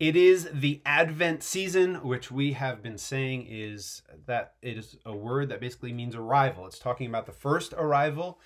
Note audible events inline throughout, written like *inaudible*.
It is the Advent season, which we have been saying is that it is a word that basically means arrival. It's talking about the first arrival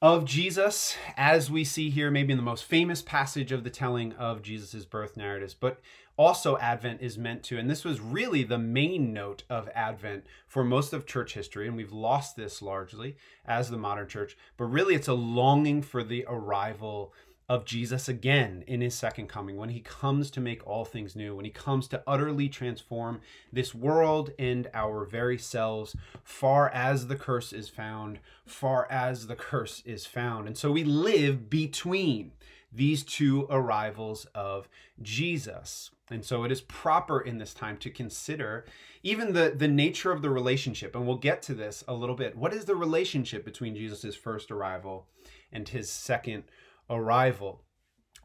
of Jesus, as we see here, maybe in the most famous passage of the telling of Jesus' birth narratives. But also, Advent is meant to, and this was really the main note of Advent for most of church history, and we've lost this largely as the modern church, but really it's a longing for the arrival of Jesus again in his second coming, when he comes to make all things new, when he comes to utterly transform this world and our very selves, far as the curse is found, far as the curse is found. And so we live between these two arrivals of Jesus. And so it is proper in this time to consider even the, the nature of the relationship. And we'll get to this a little bit. What is the relationship between Jesus' first arrival and his second arrival.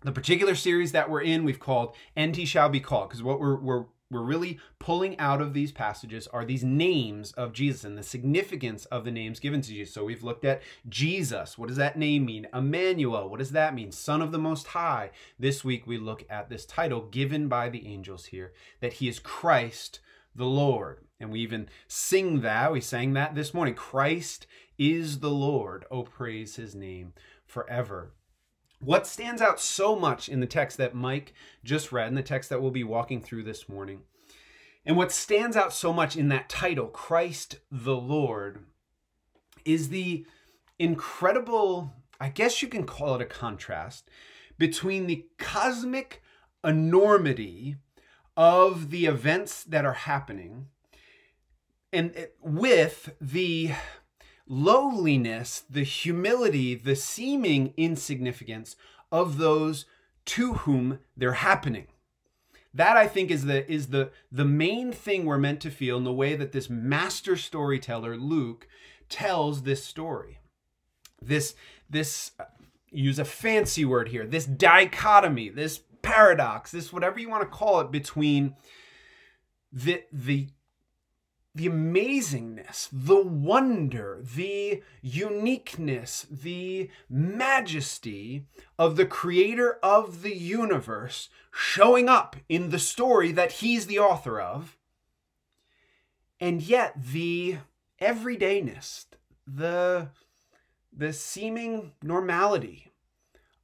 The particular series that we're in, we've called And He Shall Be Called, because what we're, we're we're really pulling out of these passages are these names of Jesus and the significance of the names given to Jesus. So we've looked at Jesus. What does that name mean? Emmanuel. What does that mean? Son of the Most High. This week we look at this title given by the angels here that he is Christ the Lord. And we even sing that. We sang that this morning. Christ is the Lord. Oh, praise his name forever. What stands out so much in the text that Mike just read, in the text that we'll be walking through this morning, and what stands out so much in that title, Christ the Lord, is the incredible, I guess you can call it a contrast, between the cosmic enormity of the events that are happening and eh, with the lowliness, the humility, the seeming insignificance of those to whom they're happening. That I think is the is the the main thing we're meant to feel in the way that this master storyteller Luke tells this story. This this uh, use a fancy word here. This dichotomy, this paradox, this whatever you want to call it between the the the amazingness, the wonder, the uniqueness, the majesty of the creator of the universe showing up in the story that he's the author of, and yet the everydayness, the, the seeming normality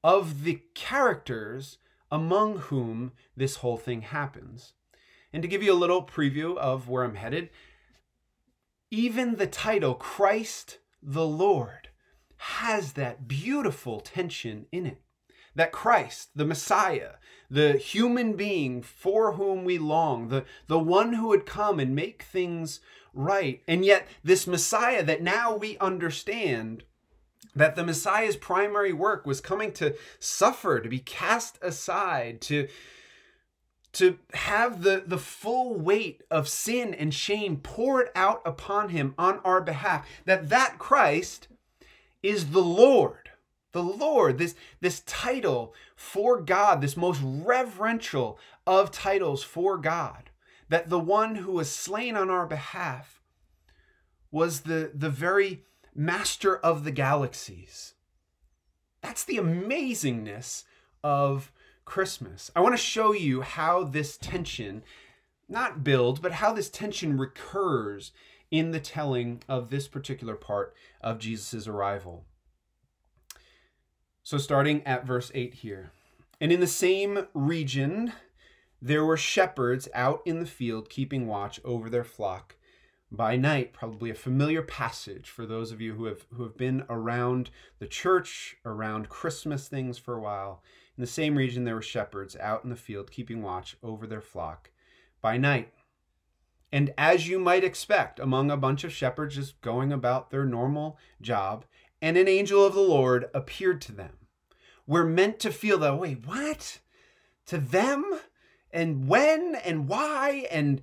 of the characters among whom this whole thing happens. And to give you a little preview of where I'm headed, even the title, Christ the Lord, has that beautiful tension in it. That Christ, the Messiah, the human being for whom we long, the, the one who would come and make things right. And yet, this Messiah that now we understand that the Messiah's primary work was coming to suffer, to be cast aside, to to have the, the full weight of sin and shame poured out upon him on our behalf that that christ is the lord. The lord this this title for god this most reverential of titles for god that the one who was slain on our behalf was the the very master of the galaxies. That's the amazingness of Christmas. I want to show you how this tension, not build, but how this tension recurs in the telling of this particular part of Jesus' arrival. So, starting at verse 8 here. And in the same region, there were shepherds out in the field keeping watch over their flock by night probably a familiar passage for those of you who have who have been around the church around christmas things for a while in the same region, there were shepherds out in the field keeping watch over their flock by night. And as you might expect, among a bunch of shepherds just going about their normal job, and an angel of the Lord appeared to them. We're meant to feel that, wait, what? To them? And when and why? And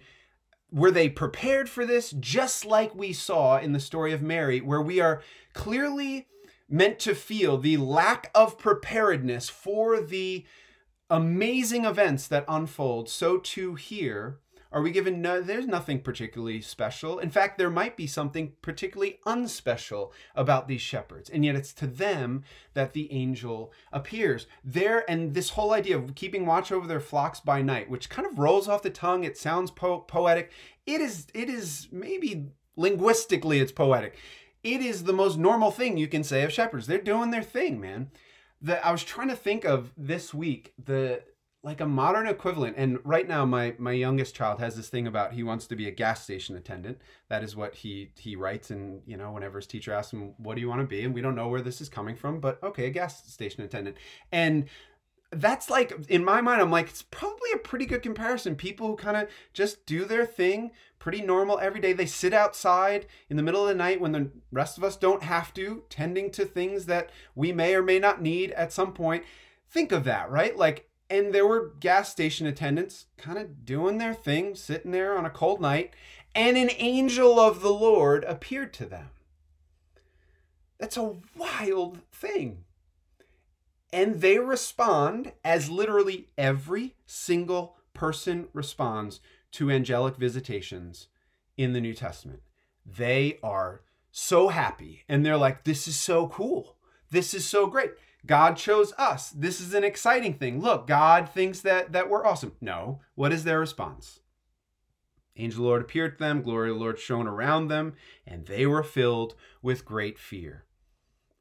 were they prepared for this? Just like we saw in the story of Mary, where we are clearly meant to feel the lack of preparedness for the amazing events that unfold, so too here Are we given no, there's nothing particularly special. In fact, there might be something particularly unspecial about these shepherds. And yet it's to them that the angel appears. There and this whole idea of keeping watch over their flocks by night, which kind of rolls off the tongue, it sounds po- poetic. It is it is maybe linguistically it's poetic. It is the most normal thing you can say of shepherds. They're doing their thing, man. The, I was trying to think of this week the like a modern equivalent and right now my my youngest child has this thing about he wants to be a gas station attendant. That is what he he writes and you know whenever his teacher asks him what do you want to be? And we don't know where this is coming from but okay a gas station attendant. And that's like in my mind i'm like it's probably a pretty good comparison. People who kind of just do their thing pretty normal every day. They sit outside in the middle of the night when the rest of us don't have to tending to things that we may or may not need at some point. Think of that right? Like and there were gas station attendants kind of doing their thing, sitting there on a cold night, and an angel of the Lord appeared to them. That's a wild thing. And they respond as literally every single person responds to angelic visitations in the New Testament. They are so happy and they're like, this is so cool. This is so great. God chose us. This is an exciting thing. Look, God thinks that that we're awesome. No. What is their response? Angel Lord appeared to them, glory of the Lord shone around them, and they were filled with great fear.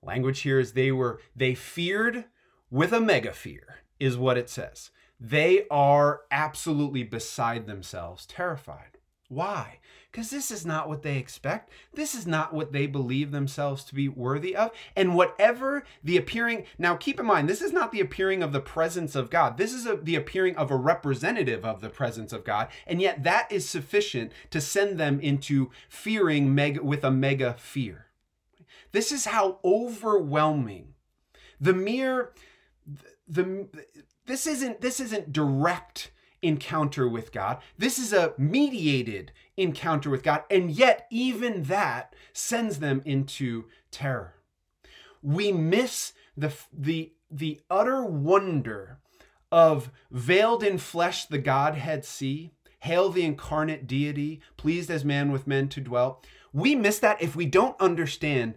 Language here is they were they feared with a mega fear, is what it says. They are absolutely beside themselves, terrified. Why? Because this is not what they expect. This is not what they believe themselves to be worthy of. And whatever the appearing, now keep in mind, this is not the appearing of the presence of God. This is a, the appearing of a representative of the presence of God. And yet that is sufficient to send them into fearing mega, with a mega fear. This is how overwhelming the mere, the, the this isn't this isn't direct encounter with God. This is a mediated encounter with God. And yet, even that sends them into terror. We miss the, the, the utter wonder of veiled in flesh the Godhead see. Hail the incarnate deity, pleased as man with men to dwell. We miss that if we don't understand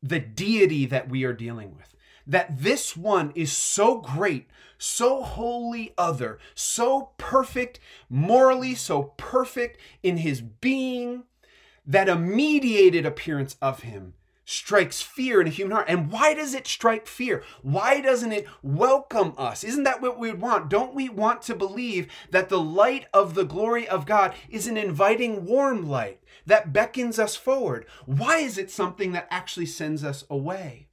the deity that we are dealing with that this one is so great, so wholly other, so perfect, morally so perfect in his being, that a mediated appearance of him strikes fear in a human heart. And why does it strike fear? Why doesn't it welcome us? Isn't that what we want? Don't we want to believe that the light of the glory of God is an inviting, warm light that beckons us forward? Why is it something that actually sends us away?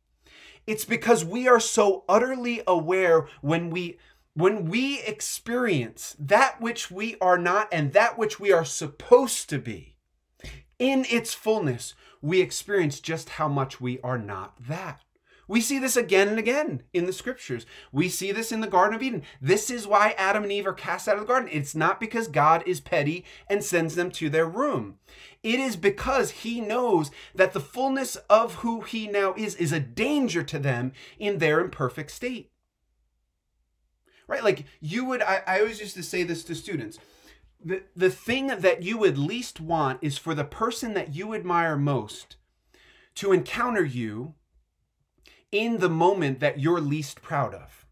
It's because we are so utterly aware when we when we experience that which we are not and that which we are supposed to be in its fullness, we experience just how much we are not that. We see this again and again in the scriptures. We see this in the Garden of Eden. This is why Adam and Eve are cast out of the garden. It's not because God is petty and sends them to their room. It is because he knows that the fullness of who he now is is a danger to them in their imperfect state. Right? Like you would, I, I always used to say this to students. The, the thing that you would least want is for the person that you admire most to encounter you in the moment that you're least proud of.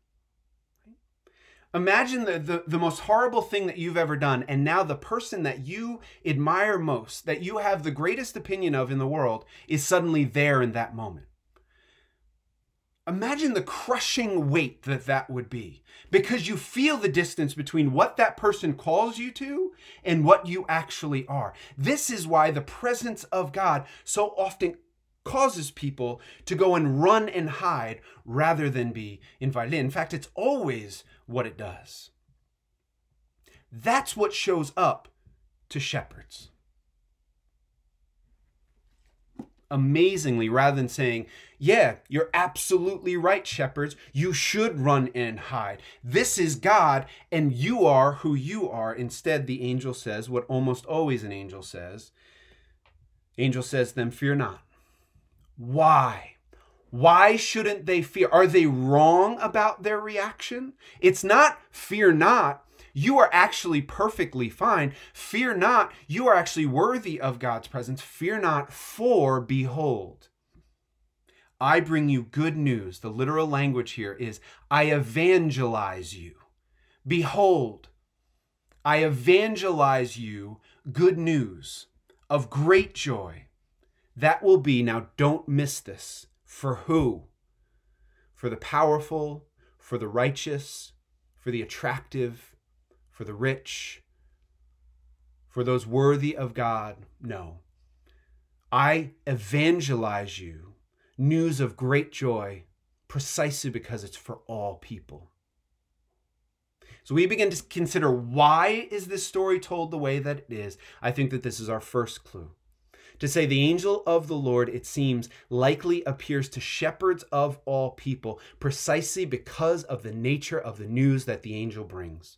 Imagine the, the, the, most horrible thing that you've ever done, and now the person that you admire most, that you have the greatest opinion of in the world, is suddenly there in that moment. Imagine the crushing weight that that would be because you feel the distance between what that person calls you to and what you actually are. This is why the presence of God so often causes people to go and run and hide rather than be invited in. In fact, it's always what it does. That's what shows up to shepherds. Amazingly, rather than saying, Yeah, you're absolutely right, shepherds, you should run and hide. This is God, and you are who you are. Instead, the angel says what almost always an angel says. Angel says them, Fear not. Why? Why shouldn't they fear? Are they wrong about their reaction? It's not fear not You are actually perfectly fine. Fear not. You are actually worthy of God's presence. Fear not, for behold, I bring you good news. The literal language here is I evangelize you. Behold, I evangelize you good news of great joy. That will be, now don't miss this, for who? For the powerful, for the righteous, for the attractive, for the rich, for those worthy of God? No. I evangelize you news of great joy precisely because it's for all people. So we begin to consider why is this story told the way that it is? I think that this is our first clue. To say the angel of the Lord, it seems, likely appears to shepherds of all people precisely because of the nature of the news that the angel brings.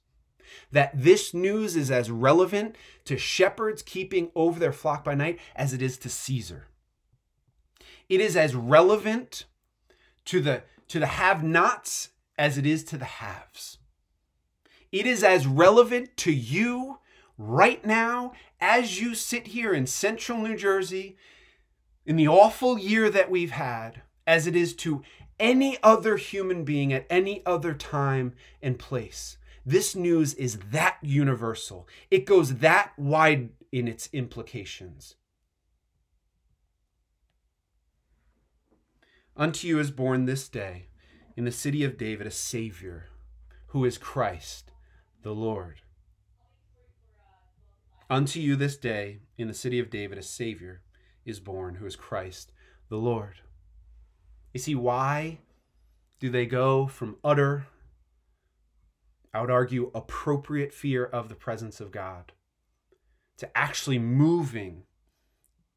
That this news is as relevant to shepherds keeping over their flock by night as it is to Caesar. It is as relevant to the, to the have nots as it is to the haves. It is as relevant to you right now as you sit here in central New Jersey in the awful year that we've had as it is to any other human being at any other time and place. This news is that universal. It goes that wide in its implications. Unto you is born this day in the city of David a Savior, who is Christ the Lord. Unto you this day in the city of David a Savior is born, who is Christ the Lord. You see, why do they go from utter, I would argue, appropriate fear of the presence of God to actually moving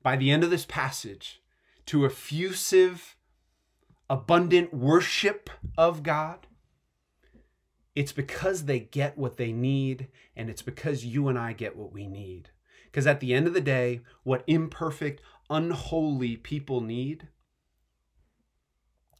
by the end of this passage to effusive, abundant worship of God? It's because they get what they need, and it's because you and I get what we need. Because at the end of the day, what imperfect, unholy people need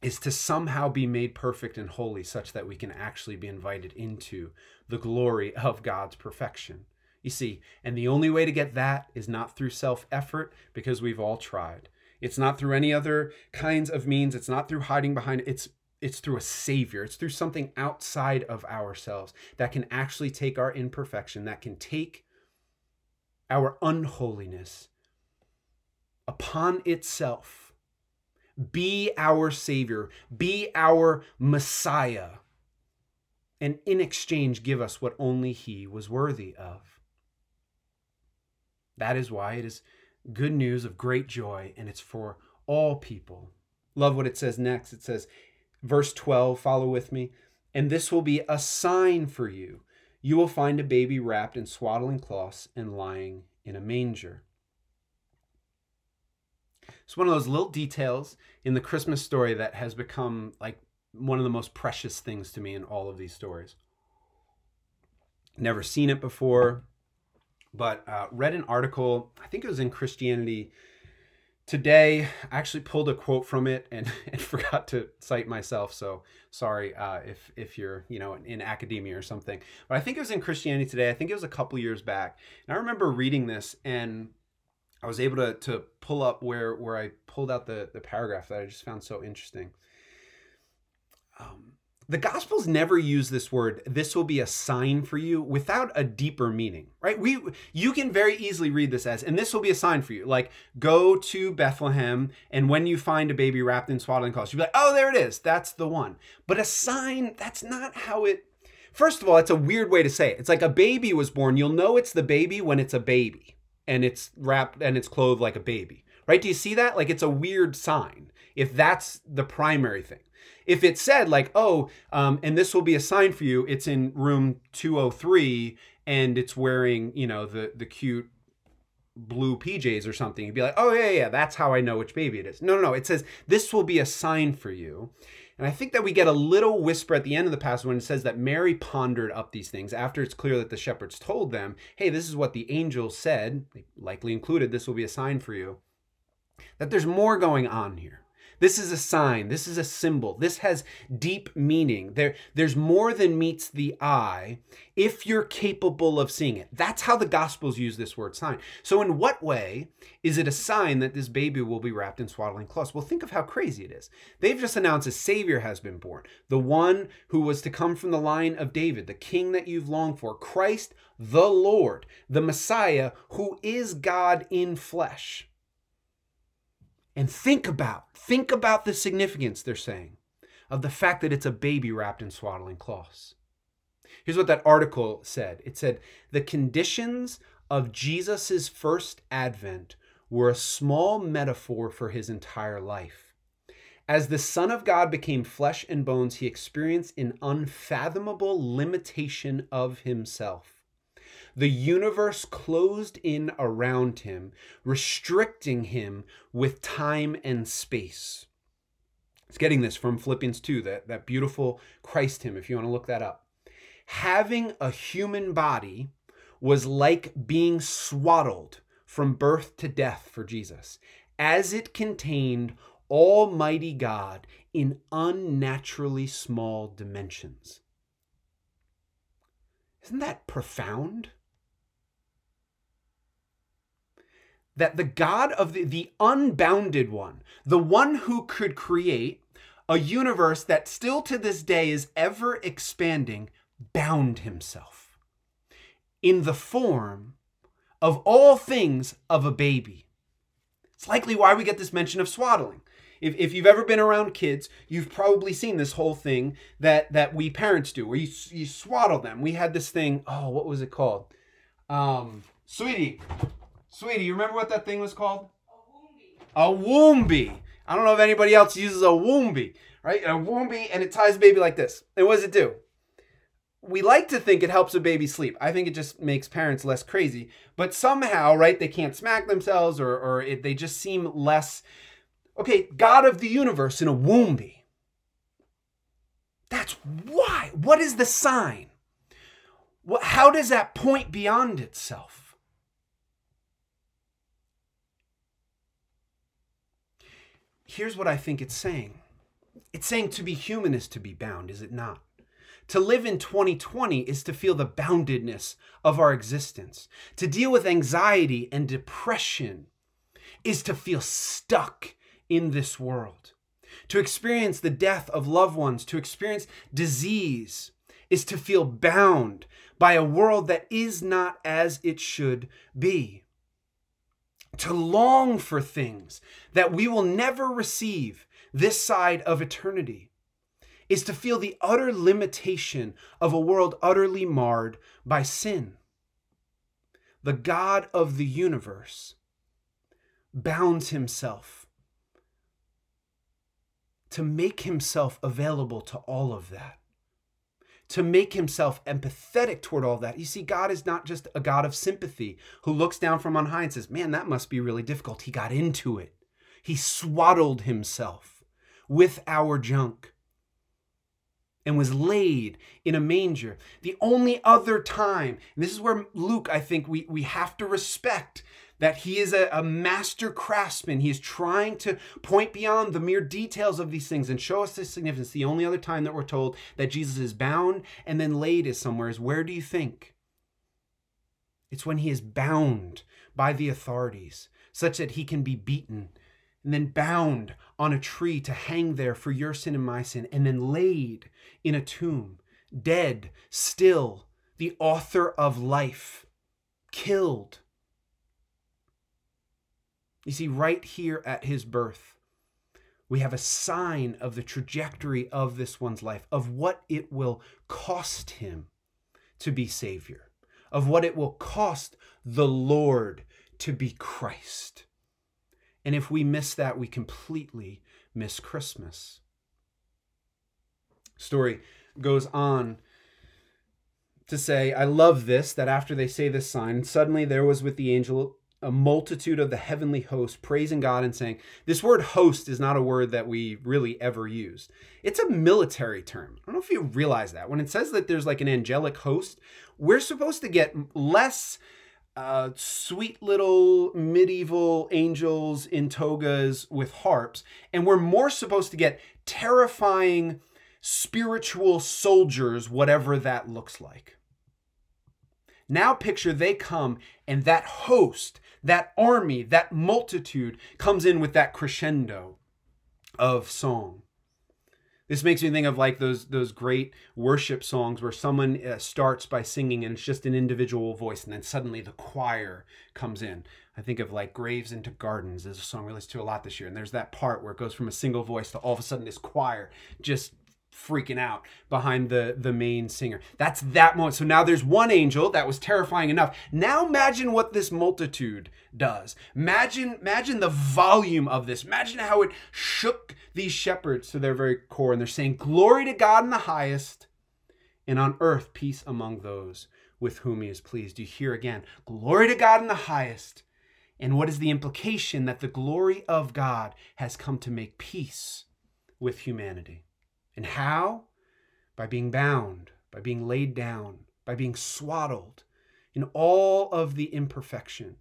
is to somehow be made perfect and holy such that we can actually be invited into the glory of God's perfection. You see, and the only way to get that is not through self effort because we've all tried. It's not through any other kinds of means. It's not through hiding behind. It's it's through a savior. It's through something outside of ourselves that can actually take our imperfection that can take our unholiness upon itself. Be our savior. Be our messiah. And in exchange give us what only he was worthy of. That is why it is good news of great joy and it's for all people. Love what it says next. It says Verse 12, follow with me. And this will be a sign for you. You will find a baby wrapped in swaddling cloths and lying in a manger. It's one of those little details in the Christmas story that has become like one of the most precious things to me in all of these stories. Never seen it before, but uh, read an article, I think it was in Christianity today i actually pulled a quote from it and, *laughs* and forgot to cite myself so sorry uh, if if you're you know in academia or something. But i think it was in christianity today i think it was a couple years back and i remember reading this and i was able to to pull up where where i pulled out the the paragraph that i just found so interesting. Um, the gospels never use this word this will be a sign for you without a deeper meaning right? We you can very easily read this as and this will be a sign for you. Like go to bethlehem and when you find a baby wrapped in swaddling clothes you'll be like oh there it is. That's the one. But a sign that's not how it first of all it's a weird way to say it. It's like a baby was born. You'll know it's the baby when it's a baby and it's wrapped and it's clothed like a baby right? Do you see that? Like it's a weird sign if that's the primary thing if it said like, oh, um, and this will be a sign for you, it's in room 203 and it's wearing, you know, the the cute blue PJs or something, you'd be like, oh yeah, yeah, that's how I know which baby it is. No, no, no. It says this will be a sign for you. And I think that we get a little whisper at the end of the passage when it says that Mary pondered up these things after it's clear that the shepherds told them, hey, this is what the angel said, they likely included, this will be a sign for you. That there's more going on here This is a sign. This is a symbol. This has deep meaning. There, there's more than meets the eye if you're capable of seeing it. That's how the Gospels use this word sign. So, in what way is it a sign that this baby will be wrapped in swaddling cloths? Well, think of how crazy it is. They've just announced a Savior has been born, the one who was to come from the line of David, the King that you've longed for, Christ the Lord, the Messiah, who is God in flesh. And think about, think about the significance, they're saying, of the fact that it's a baby wrapped in swaddling cloths. Here's what that article said it said, The conditions of Jesus' first advent were a small metaphor for his entire life. As the Son of God became flesh and bones, he experienced an unfathomable limitation of himself. The universe closed in around him, restricting him with time and space. It's getting this from Philippians 2, that, that beautiful Christ hymn, if you want to look that up. Having a human body was like being swaddled from birth to death for Jesus, as it contained Almighty God in unnaturally small dimensions. Isn't that profound? That the God of the, the unbounded one, the one who could create a universe that still to this day is ever expanding, bound himself in the form of all things of a baby. It's likely why we get this mention of swaddling. If, if you've ever been around kids, you've probably seen this whole thing that, that we parents do, where you, you swaddle them. We had this thing, oh, what was it called? Um, sweetie, Sweetie, you remember what that thing was called? A Woombie. I don't know if anybody else uses a Woombie, right? A Woombie, and it ties a baby like this. And what does it do? We like to think it helps a baby sleep. I think it just makes parents less crazy. But somehow, right, they can't smack themselves or, or it, they just seem less. Okay, God of the universe in a Woombie. That's why. What is the sign? How does that point beyond itself? Here's what I think it's saying it's saying to be human is to be bound, is it not? To live in 2020 is to feel the boundedness of our existence. To deal with anxiety and depression is to feel stuck in this world. To experience the death of loved ones, to experience disease, is to feel bound by a world that is not as it should be to long for things that we will never receive this side of eternity is to feel the utter limitation of a world utterly marred by sin. The God of the universe bounds himself to make himself available to all of that to make himself empathetic toward all that. You see, God is not just a God of sympathy who looks down from on high and says, Man, that must be really difficult. He got into it, he swaddled himself with our junk and was laid in a manger. The only other time, this is where Luke, I think we, we have to respect that he is a, a, master craftsman. He is trying to point beyond the mere details of these things and show us the significance. The only other time that we're told that Jesus is bound and then laid is somewhere is where do you think? It's when he is bound by the authorities, such that he can be beaten and then bound on a tree to hang there for your sin and my sin, and then laid in a tomb, dead, still, the author of life, killed you see, right here at his birth, we have a sign of the trajectory of this one's life, of what it will cost him to be Savior, of what it will cost the Lord to be Christ. And if we miss that, we completely miss Christmas. Story goes on to say, I love this, that after they say this sign, suddenly there was with the angel a multitude of the heavenly host praising God and saying, this word host is not a word that we really ever use. It's a military term. I don't know if you realize that. When it says that there's like an angelic host, we're supposed to get less uh, sweet little medieval angels in togas with harps, and we're more supposed to get terrifying spiritual soldiers, whatever that looks like. Now, picture they come and that host, that army, that multitude comes in with that crescendo of song. This makes me think of like those those great worship songs where someone uh, starts by singing and it's just an individual voice, and then suddenly the choir comes in. I think of like Graves into Gardens. There's a song we to a lot this year, and there's that part where it goes from a single voice to all of a sudden this choir just freaking out behind the the main singer. That's that moment. So now there's one angel that was terrifying enough. Now imagine what this multitude does. Imagine imagine the volume of this. Imagine how it shook these shepherds to their very core and they're saying glory to God in the highest and on earth peace among those with whom he is pleased. You hear again, glory to God in the highest. And what is the implication that the glory of God has come to make peace with humanity? And how? By being bound, by being laid down, by being swaddled in all of the imperfection,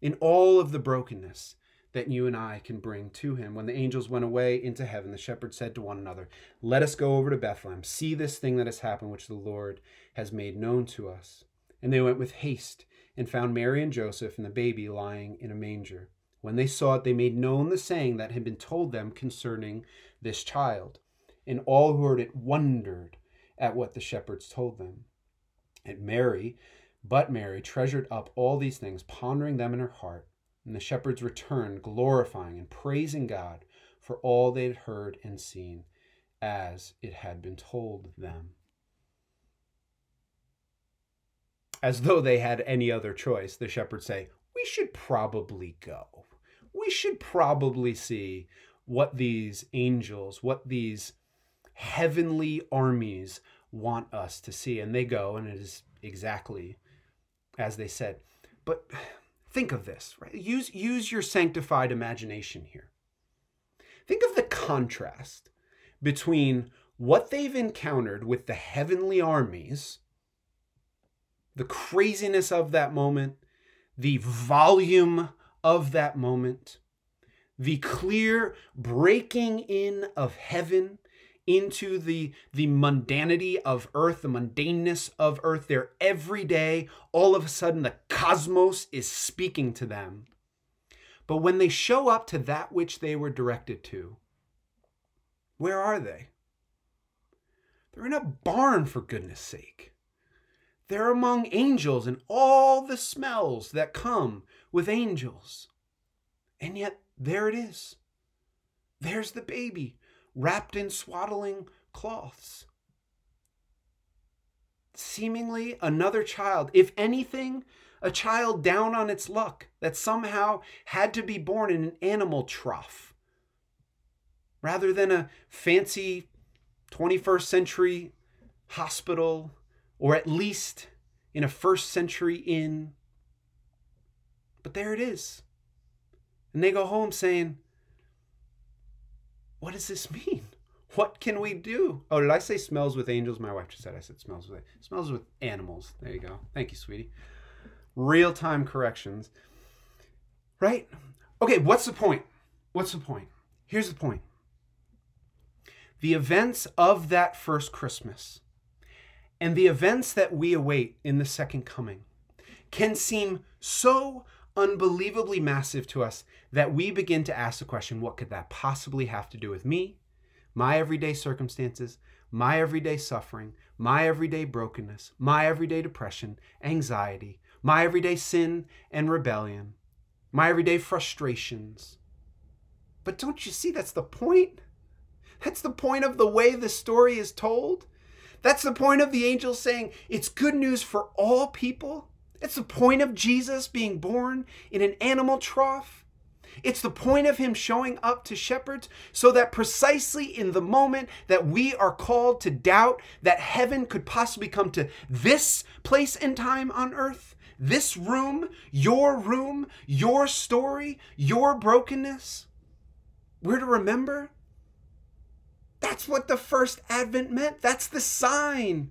in all of the brokenness that you and I can bring to him. When the angels went away into heaven, the shepherds said to one another, Let us go over to Bethlehem, see this thing that has happened, which the Lord has made known to us. And they went with haste and found Mary and Joseph and the baby lying in a manger. When they saw it, they made known the saying that had been told them concerning this child and all who heard it wondered at what the shepherds told them. And Mary, but Mary, treasured up all these things, pondering them in her heart. And the shepherds returned, glorifying and praising God for all they had heard and seen, as it had been told them. As though they had any other choice, the shepherds say, We should probably go. We should probably see what these angels, what these heavenly armies want us to see. And they go, and it is exactly as they said. But think of this, right? Use, use your sanctified imagination here. Think of the contrast between what they've encountered with the heavenly armies, the craziness of that moment, the volume of that moment, the clear breaking in of heaven into the the mundanity of earth the mundaneness of earth. Their every day all of a sudden the cosmos is speaking to them. But when they show up to that which they were directed to where are they? They're in a barn for goodness sake. They're among angels and all the smells that come with angels. And yet there it is. There's the baby wrapped in swaddling cloths. Seemingly another child, if anything, a child down on its luck that somehow had to be born in an animal trough rather than a fancy 21st century hospital or at least in a first century inn. But there it is. And they go home saying, what does this mean? What can we do? Oh, did I say smells with angels? My wife just said I said smells with smells with animals. There you go. Thank you, sweetie. Real time corrections. Right? Okay, what's the point? What's the point? Here's the point. The events of that first Christmas and the events that we await in the second coming can seem so unbelievably massive to us that we begin to ask the question what could that possibly have to do with me, my everyday circumstances, my everyday suffering, my everyday brokenness, my everyday depression, anxiety, my everyday sin and rebellion, my everyday frustrations. But don't you see that's the point? That's the point of the way the story is told. That's the point of the angel saying it's good news for all people. It's the point of Jesus being born in an animal trough. It's the point of him showing up to shepherds so that precisely in the moment that we are called to doubt that heaven could possibly come to this place and time on earth, this room, your room, your story, your brokenness, we're to remember that's what the first advent meant. That's the sign,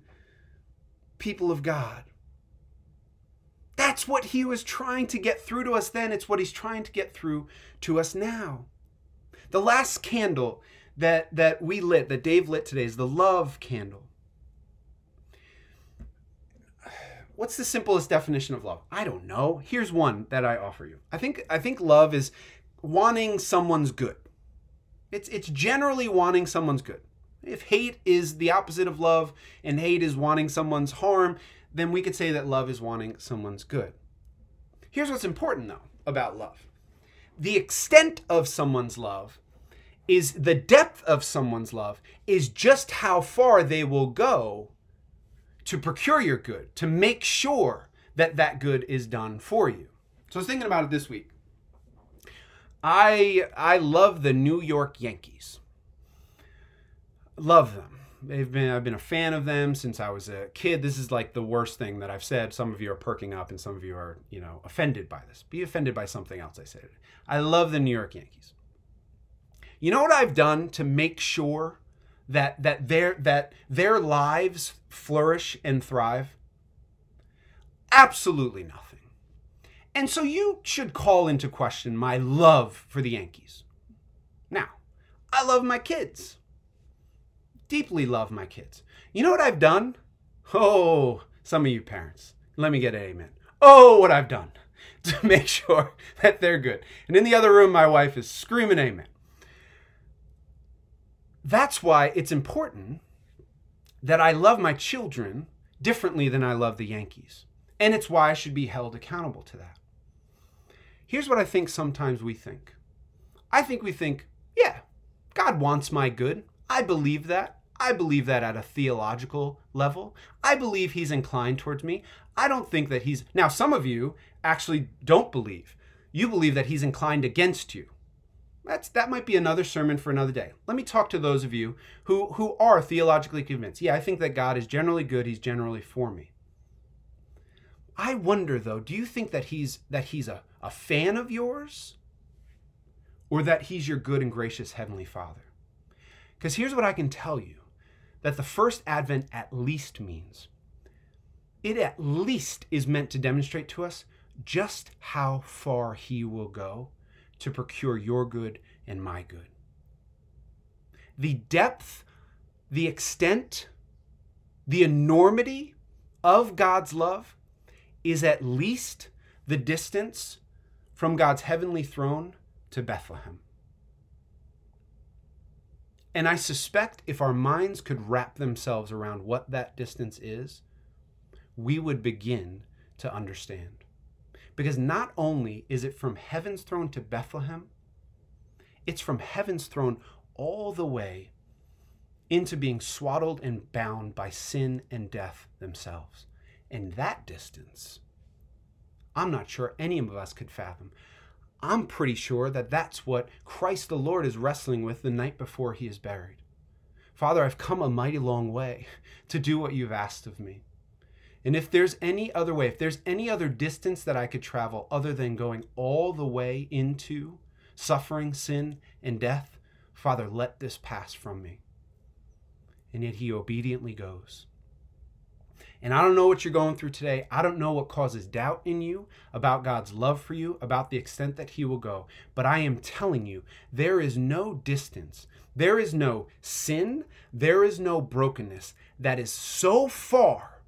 people of God That's what he was trying to get through to us then. It's what he's trying to get through to us now. The last candle that, that we lit, that Dave lit today, is the love candle. What's the simplest definition of love? I don't know. Here's one that I offer you. I think I think love is wanting someone's good. It's it's generally wanting someone's good. If hate is the opposite of love and hate is wanting someone's harm, then we could say that love is wanting someone's good. Here's what's important though about love. The extent of someone's love is the depth of someone's love is just how far they will go to procure your good, to make sure that that good is done for you. So I was thinking about it this week. I I love the New York Yankees. Love them. They've been I've been a fan of them since I was a kid. This is like the worst thing that I've said. Some of you are perking up and some of you are, you know, offended by this. Be offended by something else I said. I love the New York Yankees. You know what I've done to make sure that that their that their lives flourish and thrive? Absolutely nothing. And so you should call into question my love for the Yankees. Now, I love my kids. Deeply love my kids. You know what I've done? Oh, some of you parents, let me get an amen. Oh, what I've done *laughs* to make sure *laughs* that they're good. And in the other room, my wife is screaming amen. That's why it's important that I love my children differently than I love the Yankees. And it's why I should be held accountable to that. Here's what I think sometimes we think I think we think, yeah, God wants my good. I believe that. I believe that at a theological level. I believe he's inclined towards me. I don't think that he's. Now, some of you actually don't believe. You believe that he's inclined against you. That's that might be another sermon for another day. Let me talk to those of you who who are theologically convinced. Yeah, I think that God is generally good, he's generally for me. I wonder though, do you think that he's that he's a, a fan of yours? Or that he's your good and gracious heavenly Father? Because here's what I can tell you that the first advent at least means. It at least is meant to demonstrate to us just how far he will go to procure your good and my good. The depth, the extent, the enormity of God's love is at least the distance from God's heavenly throne to Bethlehem. And I suspect if our minds could wrap themselves around what that distance is, we would begin to understand. Because not only is it from heaven's throne to Bethlehem, it's from heaven's throne all the way into being swaddled and bound by sin and death themselves. And that distance, I'm not sure any of us could fathom. I'm pretty sure that that's what Christ the Lord is wrestling with the night before he is buried. Father, I've come a mighty long way *laughs* to do what you've asked of me. And if there's any other way, if there's any other distance that I could travel other than going all the way into suffering, sin, and death, Father, let this pass from me. And yet he obediently goes. And I don't know what you're going through today. I don't know what causes doubt in you about God's love for you, about the extent that He will go. But I am telling you, there is no distance, there is no sin, there is no brokenness that is so far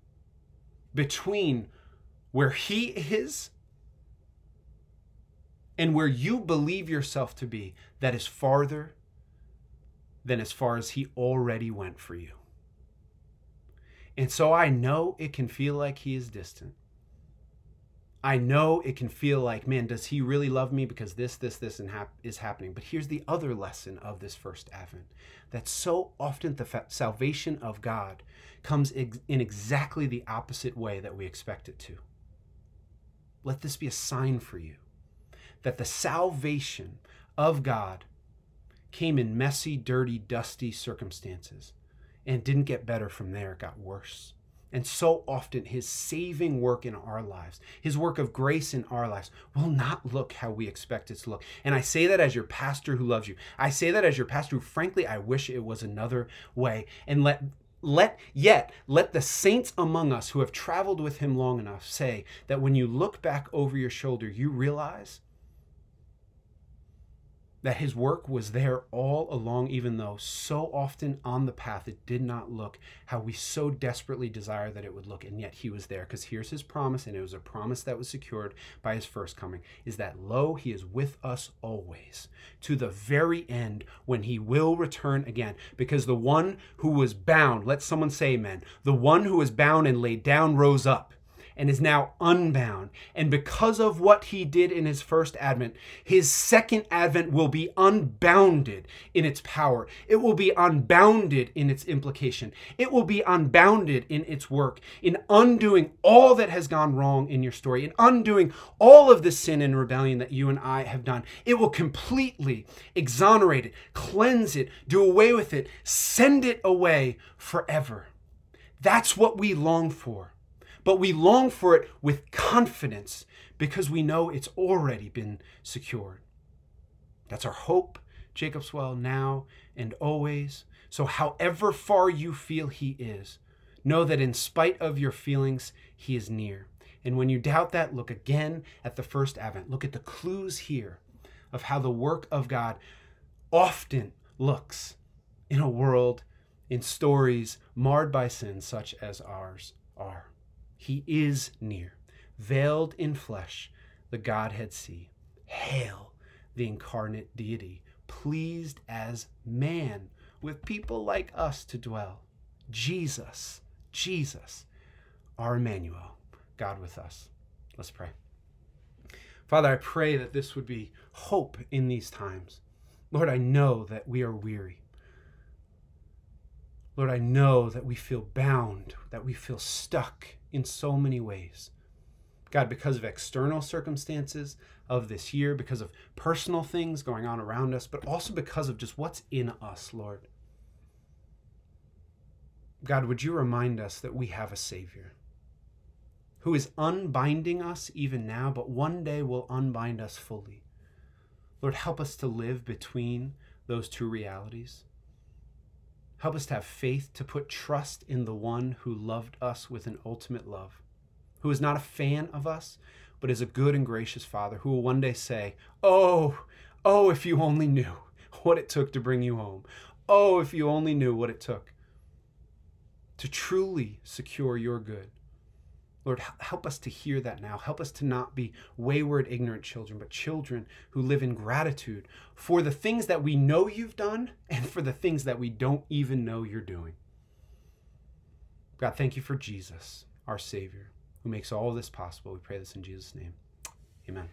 between where He is and where you believe yourself to be that is farther than as far as He already went for you. And so I know it can feel like He is distant. I know it can feel like, man, does he really love me because this, this, this and is happening? But here's the other lesson of this first Advent that so often the fa- salvation of God comes ex- in exactly the opposite way that we expect it to. Let this be a sign for you that the salvation of God came in messy, dirty, dusty circumstances and didn't get better from there, it got worse. And so often, his saving work in our lives, his work of grace in our lives, will not look how we expect it to look. And I say that as your pastor who loves you. I say that as your pastor who, frankly, I wish it was another way. And let let yet let the saints among us who have traveled with him long enough say that when you look back over your shoulder, you realize that his work was there all along, even though so often on the path it did not look how we so desperately desire that it would look, and yet he was there. Because here's his promise, and it was a promise that was secured by his first coming is that, lo, he is with us always to the very end when he will return again. Because the one who was bound, let someone say amen, the one who was bound and laid down rose up and is now unbound. And because of what he did in his first advent, his second advent will be unbounded in its power. It will be unbounded in its implication. It will be unbounded in its work, in undoing all that has gone wrong in your story, in undoing all of the sin and rebellion that you and I have done. It will completely exonerate it, cleanse it, do away with it, send it away forever. That's what we long for but we long for it with confidence because we know it's already been secured. That's our hope, Jacob's well, now and always. So, however far you feel He is, know that in spite of your feelings, He is near. And when you doubt that, look again at the first advent. Look at the clues here of how the work of God often looks in a world, in stories marred by sin such as ours are. He is near, veiled in flesh, the Godhead see. Hail the incarnate deity, pleased as man with people like us to dwell. Jesus, Jesus, our Emmanuel, God with us. Let's pray. Father, I pray that this would be hope in these times. Lord, I know that we are weary. Lord, I know that we feel bound, that we feel stuck in so many ways. God, because of external circumstances of this year, because of personal things going on around us, but also because of just what's in us, Lord. God, would you remind us that we have a Savior who is unbinding us even now, but one day will unbind us fully. Lord, help us to live between those two realities. Help us to have faith to put trust in the one who loved us with an ultimate love, who is not a fan of us, but is a good and gracious Father who will one day say, Oh, oh, if you only knew what it took to bring you home. Oh, if you only knew what it took to truly secure your good. Lord, help us to hear that now. Help us to not be wayward, ignorant children, but children who live in gratitude for the things that we know you've done and for the things that we don't even know you're doing. God, thank you for Jesus, our Savior, who makes all this possible. We pray this in Jesus' name. Amen.